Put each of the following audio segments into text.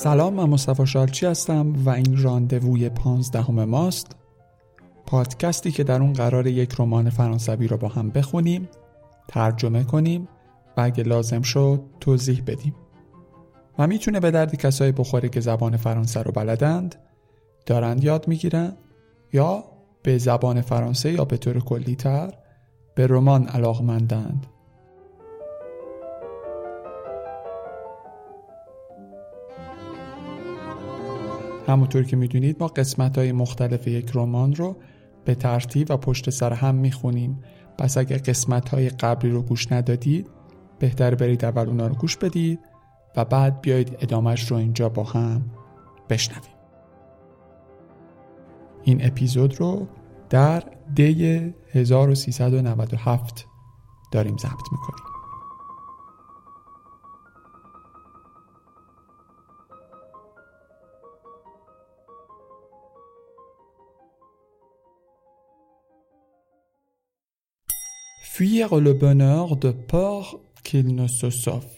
سلام من مصطفی شالچی هستم و این راندووی پانزدهم ماست. پادکستی که در اون قرار یک رمان فرانسوی رو با هم بخونیم ترجمه کنیم و اگه لازم شد توضیح بدیم. و می‌تونه به درد کسایی بخوره که زبان فرانسه رو بلدند دارند یاد می‌گیرن یا به زبان فرانسه یا به طور کلی تر به رمان علاقمندند. همونطور که می‌دونید ما قسمت های مختلف یک رمان رو به ترتیب و پشت سر هم می‌خونیم. پس اگر قسمت های قبلی رو گوش ندادید بهتر برید اول اونا رو گوش بدید و بعد بیایید ادامهش رو اینجا با هم بشنویم. این اپیزود رو در دی 1397 داریم ضبط می‌کنیم. Fuir le bonheur de peur qu'il ne se sauve.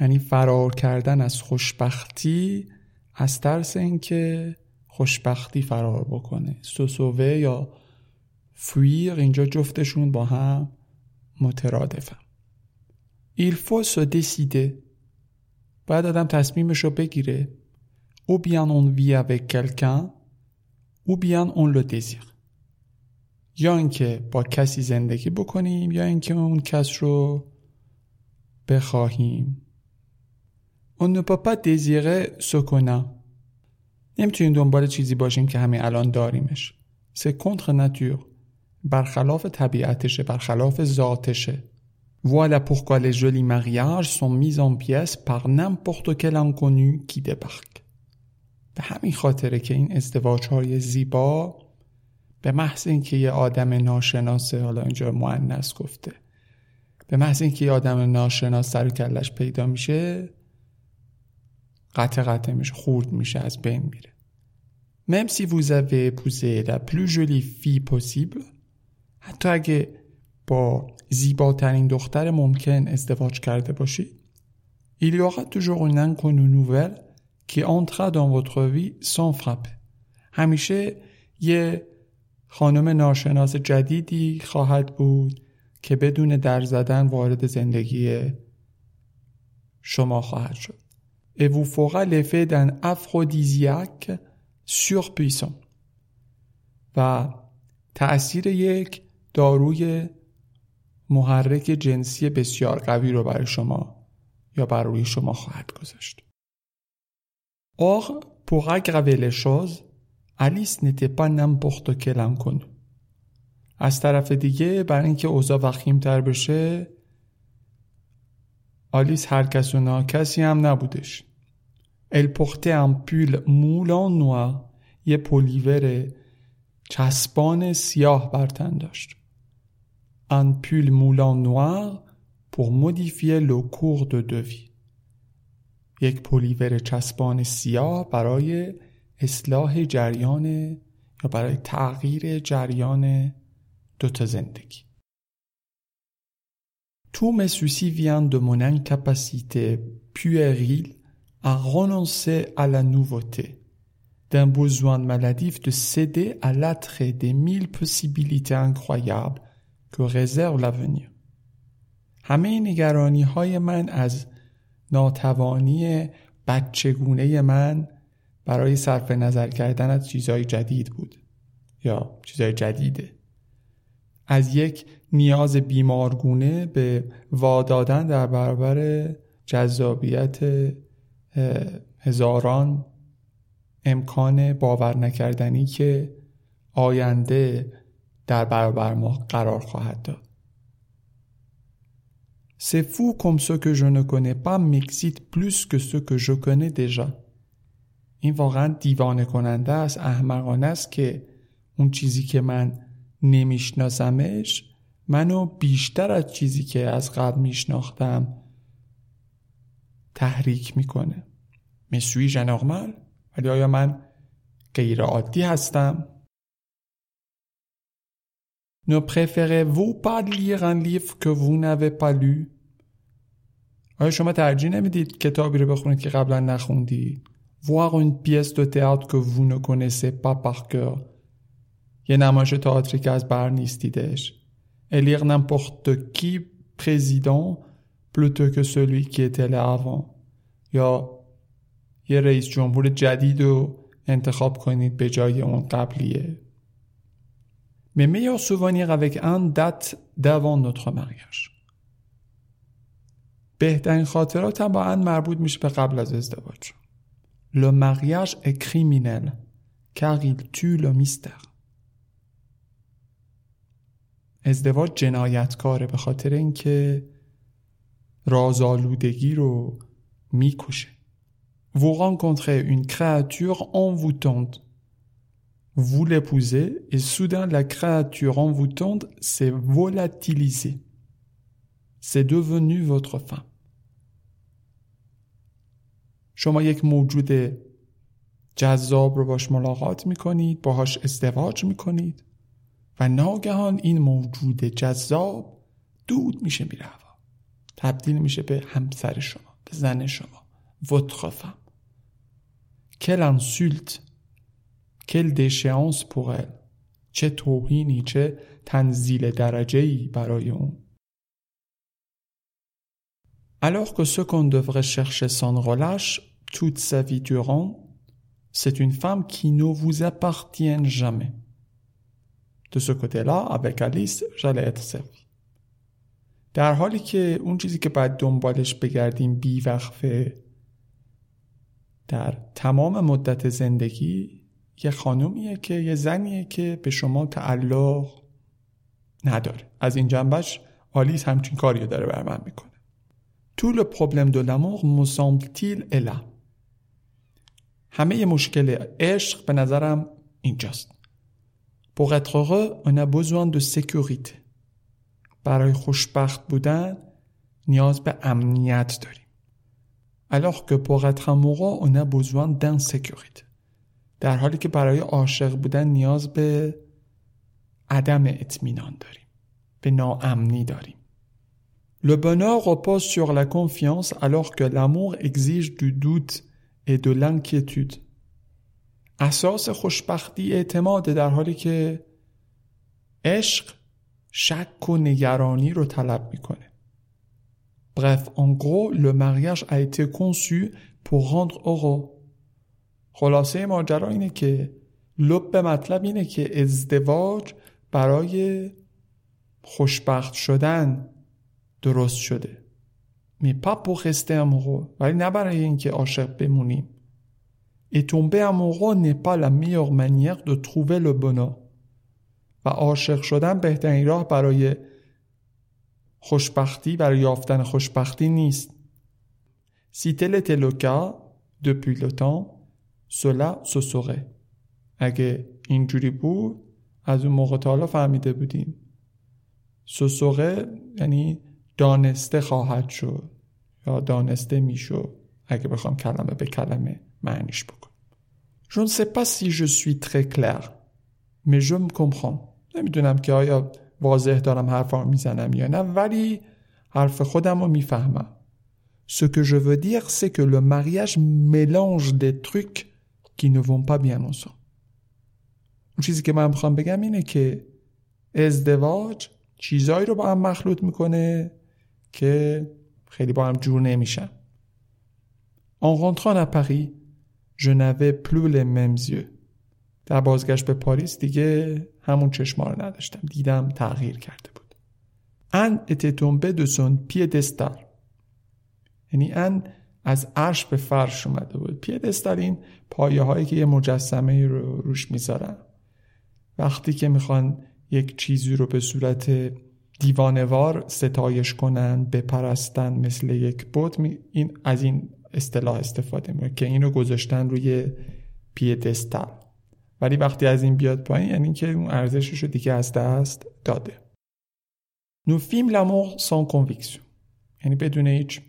یعنی فرار کردن از خوشبختی از ترس اینکه خوشبختی فرار بکنه. سوسووه یا فویر اینجا جفتشون با هم مترادفن. Il faut se décider. باید آدم تصمیمش رو بگیره. Ou bien on vit avec quelqu'un ou bien on le désire. یا اینکه با کسی زندگی بکنیم یا اینکه اون کس رو بخواهیم On ne peut pas désirer. نمی‌تونیم دنبال چیزی باشیم که همین الان داریمش. C'est nature. برخلاف طبیعتشه، برخلاف ذاتشه. Voilà pourquoi les jolis mariages sont mis en pièces par n'importe quel inconnu qui débarque. به همین خاطره که این ازدواج های زیبا به محض اینکه یه آدم ناشناسه حالا اینجا معنیس گفته. به محض اینکه یه آدم ناشناس سر کلش پیدا میشه قطع قطع میشه خورد میشه از بین میره. Même si vous avez épousé la plus jolie fille possible حتی اگه با زیباترین دختر ممکن ازدواج کرده باشید il y aura toujours une inconnue nouvelle qui entrera dans همیشه یه خانم ناشناس جدیدی خواهد بود که بدون در زدن وارد زندگی شما خواهد شد et vous fera l'effet d'un aphrodisiaque surpuissant و تأثیر یک داروی محرک جنسی بسیار قوی رو برای شما یا بر روی شما خواهد گذاشت. Or, pour aggraver les choses, آلیس نیتی پا نمپورتو که لان کنو. از طرف دیگه برای اینکه اوضاع وخیم تر بشه آلیس هر کس و ناکسی هم نبودش. ال پخته هم پول مولان نوا یه پولیوره چسبان سیاه بر تن داشت. ان پول مولان نوا پور مدیفیه لو کور دو دوی. یک پولیوره چسبان سیاه برای اصلاح جریان یا برای تغییر جریان دوتا زندگی Tous mes soucis viennent de mon incapacité puérile à renoncer à la nouveauté, d'un besoin maladif de céder à l'attrait des mille possibilités incroyables que réserve l'avenir. همه نگرانی های من از ناتوانی بچگونه من برای صرف نظر کردن از چیزهای جدید بود یا چیزهای جدیده از یک نیاز بیمارگونه به وادادن در برابر جذابیت هزاران امکان باور نکردنی که آینده در برابر ما قرار خواهد داد. C'est fou comme ce que je ne connais pas m'excite plus que ce que je connais déjà. این واقعا دیوانه کننده است احمقانه است که اون چیزی که من نمیشناسمش منو بیشتر از چیزی که از قبل میشناختم تحریک می‌کنه. مسوی ژنورمال ولی آیا من غیر عادی هستم؟ Ne préférez-vous pas lire un livre que vous n'avez آیا شما ترجیح نمی‌دید کتابی رو بخونید که قبلا نخوندی voir une pièce de théâtre que vous ne connaissez pas par cœur یه نمایش تئاتری که از بر نیستیدش élire n'importe qui président plutôt que celui qui était là avant یا یه رئیس جمهور جدید رو انتخاب کنید به جای اون قبلیه Mes meilleurs souvenirs avec un date d'avant notre mariage. بهترین خاطراتم با ان مربوط میشه به قبل از ازدواج. Le mariage est criminel car il tue le mystère. ازدواج جنایتکاره به خاطر اینکه رازآلودگی رو میکشه. Vous rencontrez une créature envoûtante vous l'épousez et soudain la créature envoûtante s'est volatilisée. C'est devenu votre femme. شما یک موجود جذاب رو باش ملاقات می‌کنید باهاش ازدواج می‌کنید و ناگهان این موجود جذاب دود میشه میره هوا. تبدیل میشه به همسر شما به زن شما. quelle insulte. Quelle déchéance pour elle. چه توهینی چه تنزیل درجه ای برای اون. Alors que ce qu'on devrait chercher sans relâche toute sa vie durant, c'est une femme qui ne vous appartient jamais. De ce côté-là, avec Alice, j'allais être servi. در حالی که اون چیزی که باید دنبالش بگردیم بیوقفه در تمام مدت زندگی یه خانومیه که یه زنیه که به شما تعلق نداره از این جنبش آلیس همچین کاری داره بر من می‌کنه طول پروبلم دو لامور مسامبل الا همه مشکل عشق به نظرم اینجاست Pour être heureux, on a besoin de sécurité. برای خوشبخت بودن نیاز به امنیت داریم. Alors que pour être amoureux, on a besoin d'insécurité. در حالی که برای عاشق بودن نیاز به عدم اطمینان داریم به ناامنی داریم Le bonheur repose sur la confiance alors que l'amour exige du doute et de l'inquiétude. اساس خوشبختی اعتماد در حالی که عشق شک و نگرانی رو طلب می‌کنه. Bref, en gros, le mariage a été conçu pour rendre heureux خلاصه ماجرا اینه که لب مطلب اینه که ازدواج برای خوشبخت شدن درست شده می pas pour rester ولی نه برای اینکه عاشق بمونیم et tomber amoureux n'est pas la meilleure manière de trouver le bonheur. و عاشق شدن بهترین راه برای خوشبختی برای یافتن خوشبختی نیست était le cas depuis le temps سلا سسوقه اگه اینجوری بود از اون موقع تا حالا فهمیده بودیم سسوقه یعنی دانسته خواهد شد یا دانسته می‌شد اگه بخوام کلمه به کلمه معنیش بکن Je ne sais pas si je suis très clair mais je me comprends. نمی‌دونم که آیا واضح دارم حرفا می‌زنم یا نه ولی حرف خودم رو می‌فهمم. Ce que je veux dire c'est que le mariage mélange des trucs qui ne vont pas bien ensemble. اون چیزی که من می‌خوام بگم اینه که ازدواج چیزایی رو با هم مخلوط می‌کنه که خیلی با هم جور نمیشن En rentrant à Paris, je n'avais plus les mêmes yeux. در بازگشت به پاریس دیگه همون چشما رو نداشتم. دیدم تغییر کرده بود. ان était tombé de son. یعنی ان از عرش به فرش اومده بود پیدستال این پایه هایی که یه مجسمه رو روش می‌ذارن وقتی که می‌خوان یک چیزی رو به صورت دیوانوار ستایش کنن بپرستن مثل یک بود این از این اصطلاح استفاده می‌کنه که اینو گذاشتن روی پیدستال. ولی وقتی از این بیاد پایین یعنی که اون ارزشش رو دیگه از دست داده. نو فیلم l'amour sans conviction. یعنی بدون هیچ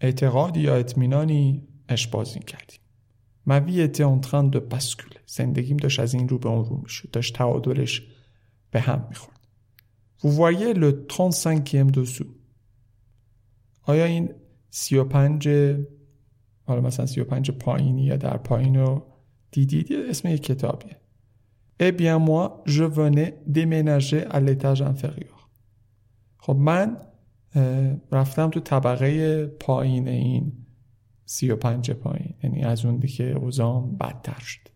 اعتقادی یا اطمینانی اشبازی کردیم. ما وی en train de basculer. زندگیم داشت از این رو به اون رو می‌شد. داشت تعادلش به هم می‌خورد. Vous voyez le 35e dessous. آیا این سی و پنج حالا مثلا سی و پنج پایینی یا در پایین رو دیدید؟ اسم یک کتابیه. Eh bien moi, je venais déménager à l'étage inférieur. خب من رفتم تو طبقه پایین این سی و پنج پایین. یعنی از اون دیگه اوزام بدتر شد.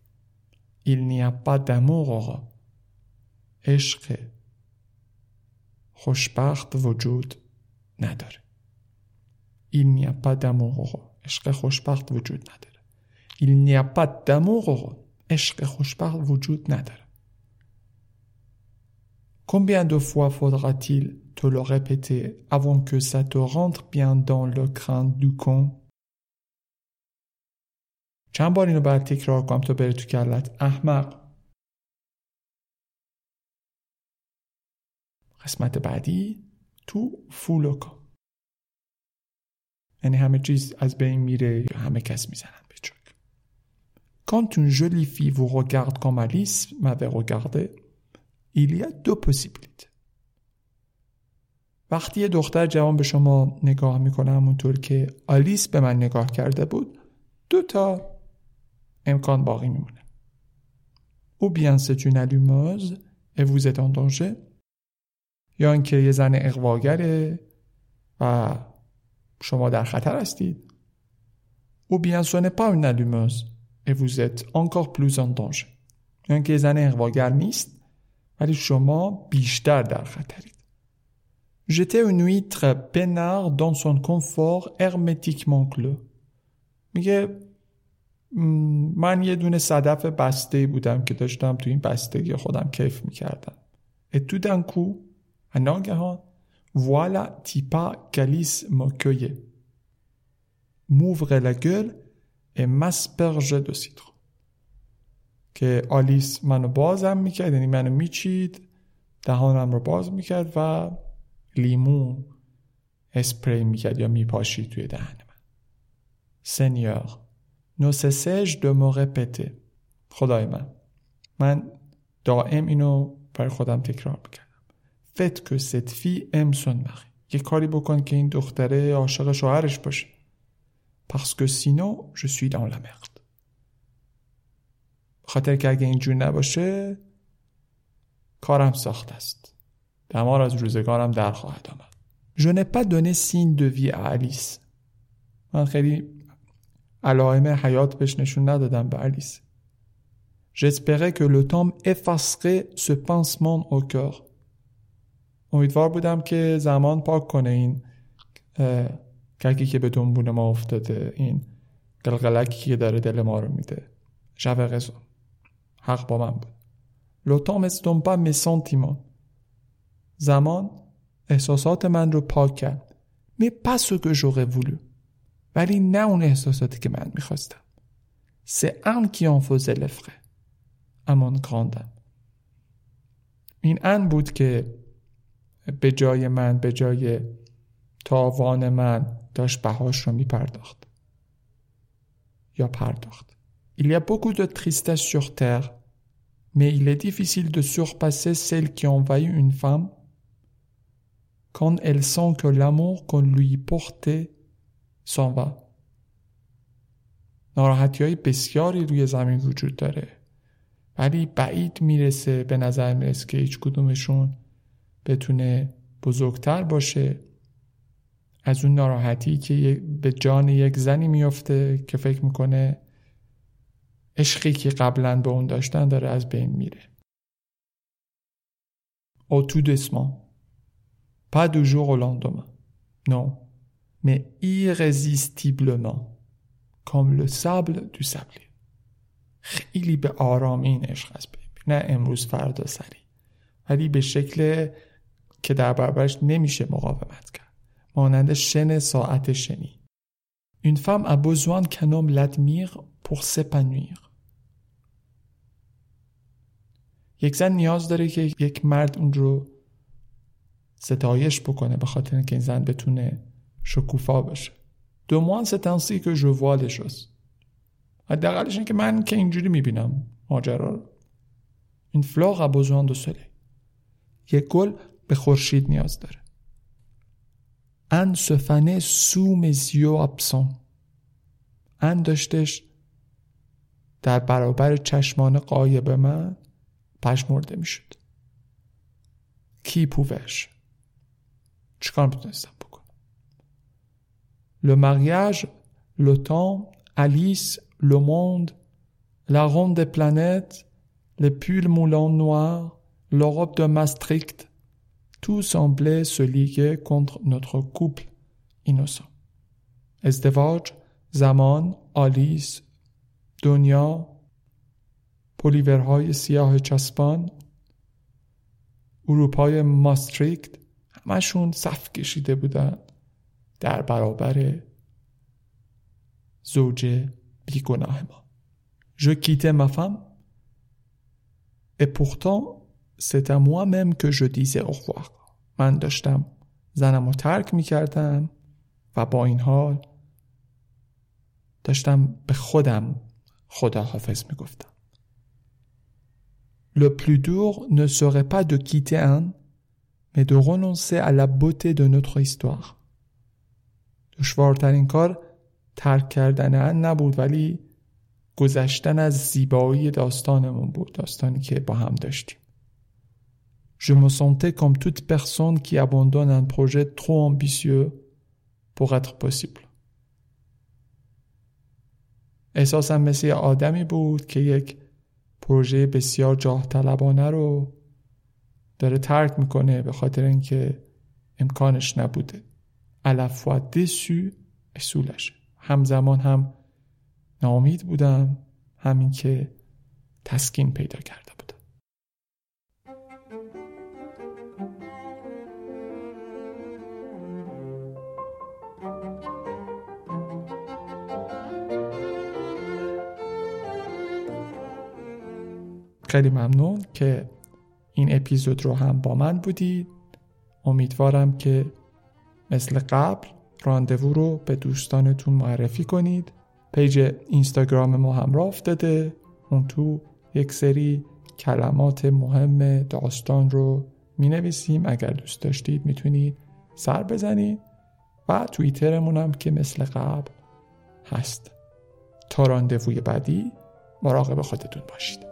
Il n'y a pas d'amour عشق خوشبخت وجود نداره Il n'y a pas d'amour عشق خوشبخت وجود نداره Il n'y a pas d'amour عشق خوشبخت وجود نداره Combien de fois faudra-t-il te le répéter avant que ça te rentre bien dans le crâne du con چند بار اینو باید تکرار کنم تا بره تو کلت احمق قسمت بعدی تو فولوکا. یعنی همه چیز از بین میره همه کس می‌زنن به چک Quand une jolie fille vous regarde comme Alice m'avait regardé, il y a deux possibilités. وقتی یه دختر جوان به شما نگاه می‌کنه همونطور که آلیس به من نگاه کرده بود دو تا امکان باقی میمونه. او bien c'est une allumeuse et vous êtes en danger. یا اینکه یه زن اقواگره و شما در خطر هستید او une allumeuse et vous êtes encore plus en danger یا اینکه یه زن اقواگر نیست ولی شما بیشتر در خطرید J'étais une huître peinard dans son confort hermétiquement clos. میگه من یه دونه صدف بسته بودم که داشتم تو این بستگی خودم کیف می‌کردم. D'un coup, à ناگهان voilà Tipa Calice m'accueillait. M'ouvrait la gueule et m'aspergeait de. که آلیس منو بازم می‌کرد یعنی منو میچید دهانم رو باز می‌کرد و لیمو اسپری می‌کرد یا میپاشید توی دهن من سنیور نو سسج دو موقع پته خدای من من دائم اینو برای خودم تکرار می‌کردم فت که ست فی امسون مخی یه کاری بکن که این دختره عاشق شوهرش باشه parce que sinon je suis dans la merde خاطر که اگه اینجور نباشه کارم ساخت است دمار از روزگارم در خواهد آمد Je n'ai pas donné signe de vie à Alice. من خیلی علائم حیات بهش نشون ندادم به الیس. J'espérais que le temps effacerait ce pincement au cœur. امیدوار بودم که زمان پاک کنه این ککی که به دنبون ما افتاده این قلقلکی که داره دل ما رو میده. J'avais raison. حق با من بود. M'estompe pas mes sentiments. زمان احساسات من رو پاک کرد. Pas ce que j'aurais voulu. ولی نه اون احساساتی که من می‌خواستم. Qui en faisait les frais. à mon grande. این ان بود که به جای من به جای تاوان من داشت بهاش رو میپرداخت یا پرداخت Il y a beaucoup de tristesse sur terre, mais il est difficile de surpasser celle qui envahit une femme quand elle sent que l'amour qu'on lui portait s'en va. ناراحتی های بسیاری روی زمین وجود داره ولی بعید می‌رسه به نظر می‌رسه که هیچ کدومشون بتونه بزرگتر باشه از اون ناراحتی که به جان یک زنی میفته که فکر می‌کنه عشقی که قبلا به اون داشتن داره از بین میره Au tout doucement. Pas de jour au lendemain. Non. Mais irrésistiblement. Comme le sable du sablier. خیلی به آرامی این عشق از بین نه امروز فردا سری ولی به شکل که در برابرش نمیشه مقاومت کرد مانند شن ساعت شنی Une femme a besoin qu'un homme l'admire pour s'épanouir. یک زن نیاز داره که یک مرد اون رو ستایش بکنه به خاطر اینکه این زن بتونه شکوفا بشه. دو que je vois les choses. حداقلش که من که اینجوری می‌بینم ماجرا رو. این fleur a besoin de soleil. یک گل به خورشید نیاز داره ان سفنه سو مزیو ابسون ان داشتش در برابر چشمان قایب من پشمرده می‌شد. کی پوش چکار می‌تونستم بکنم؟ لو مغیج لو تام الیس لو موند لا روند پلانت لی پول مولان نوار لوروب دو ماستریکت tout semblait se liguer contre notre couple innocent. ازدواج زمان آلیس دنیا پلیورهای سیاه چسبان اروپای ماستریکت همشون صف کشیده بودن در برابر زوج بیگناه ما Je quittais ma femme et pourtant c'est à moi-même que je disais au revoir من داشتم زنم رو ترک می کردم و با این حال داشتم به خودم خداحافظ می گفتم. Le plus dur ne serait pas de quitter un, mais de renoncer à la beauté de notre histoire. دشوارترین کار ترک کردن ان نبود ولی گذشتن از زیبایی داستانمون بود داستانی که با هم داشتیم Je me sentais comme toute personne qui abandonne un projet trop ambitieux pour être possible. احساسم مثل آدمی بود که یک پروژه بسیار جاه طلبانه رو داره ترک می‌کنه به خاطر اینکه امکانش نبوده. الافوا دسو اصولش همزمان هم ناامید بودم همین که تسکین پیدا کرده خیلی ممنون که این اپیزود رو هم با من بودید. امیدوارم که مثل قبل راندوو رو به دوستانتون معرفی کنید. پیج اینستاگرام ما هم راه افتاده. اون تو یک سری کلمات مهم داستان رو می نویسیم اگر دوست داشتید می‌تونید سر بزنید. و توییترمون هم که مثل قبل هست. تا راندووی بعدی مراقب خودتون باشید.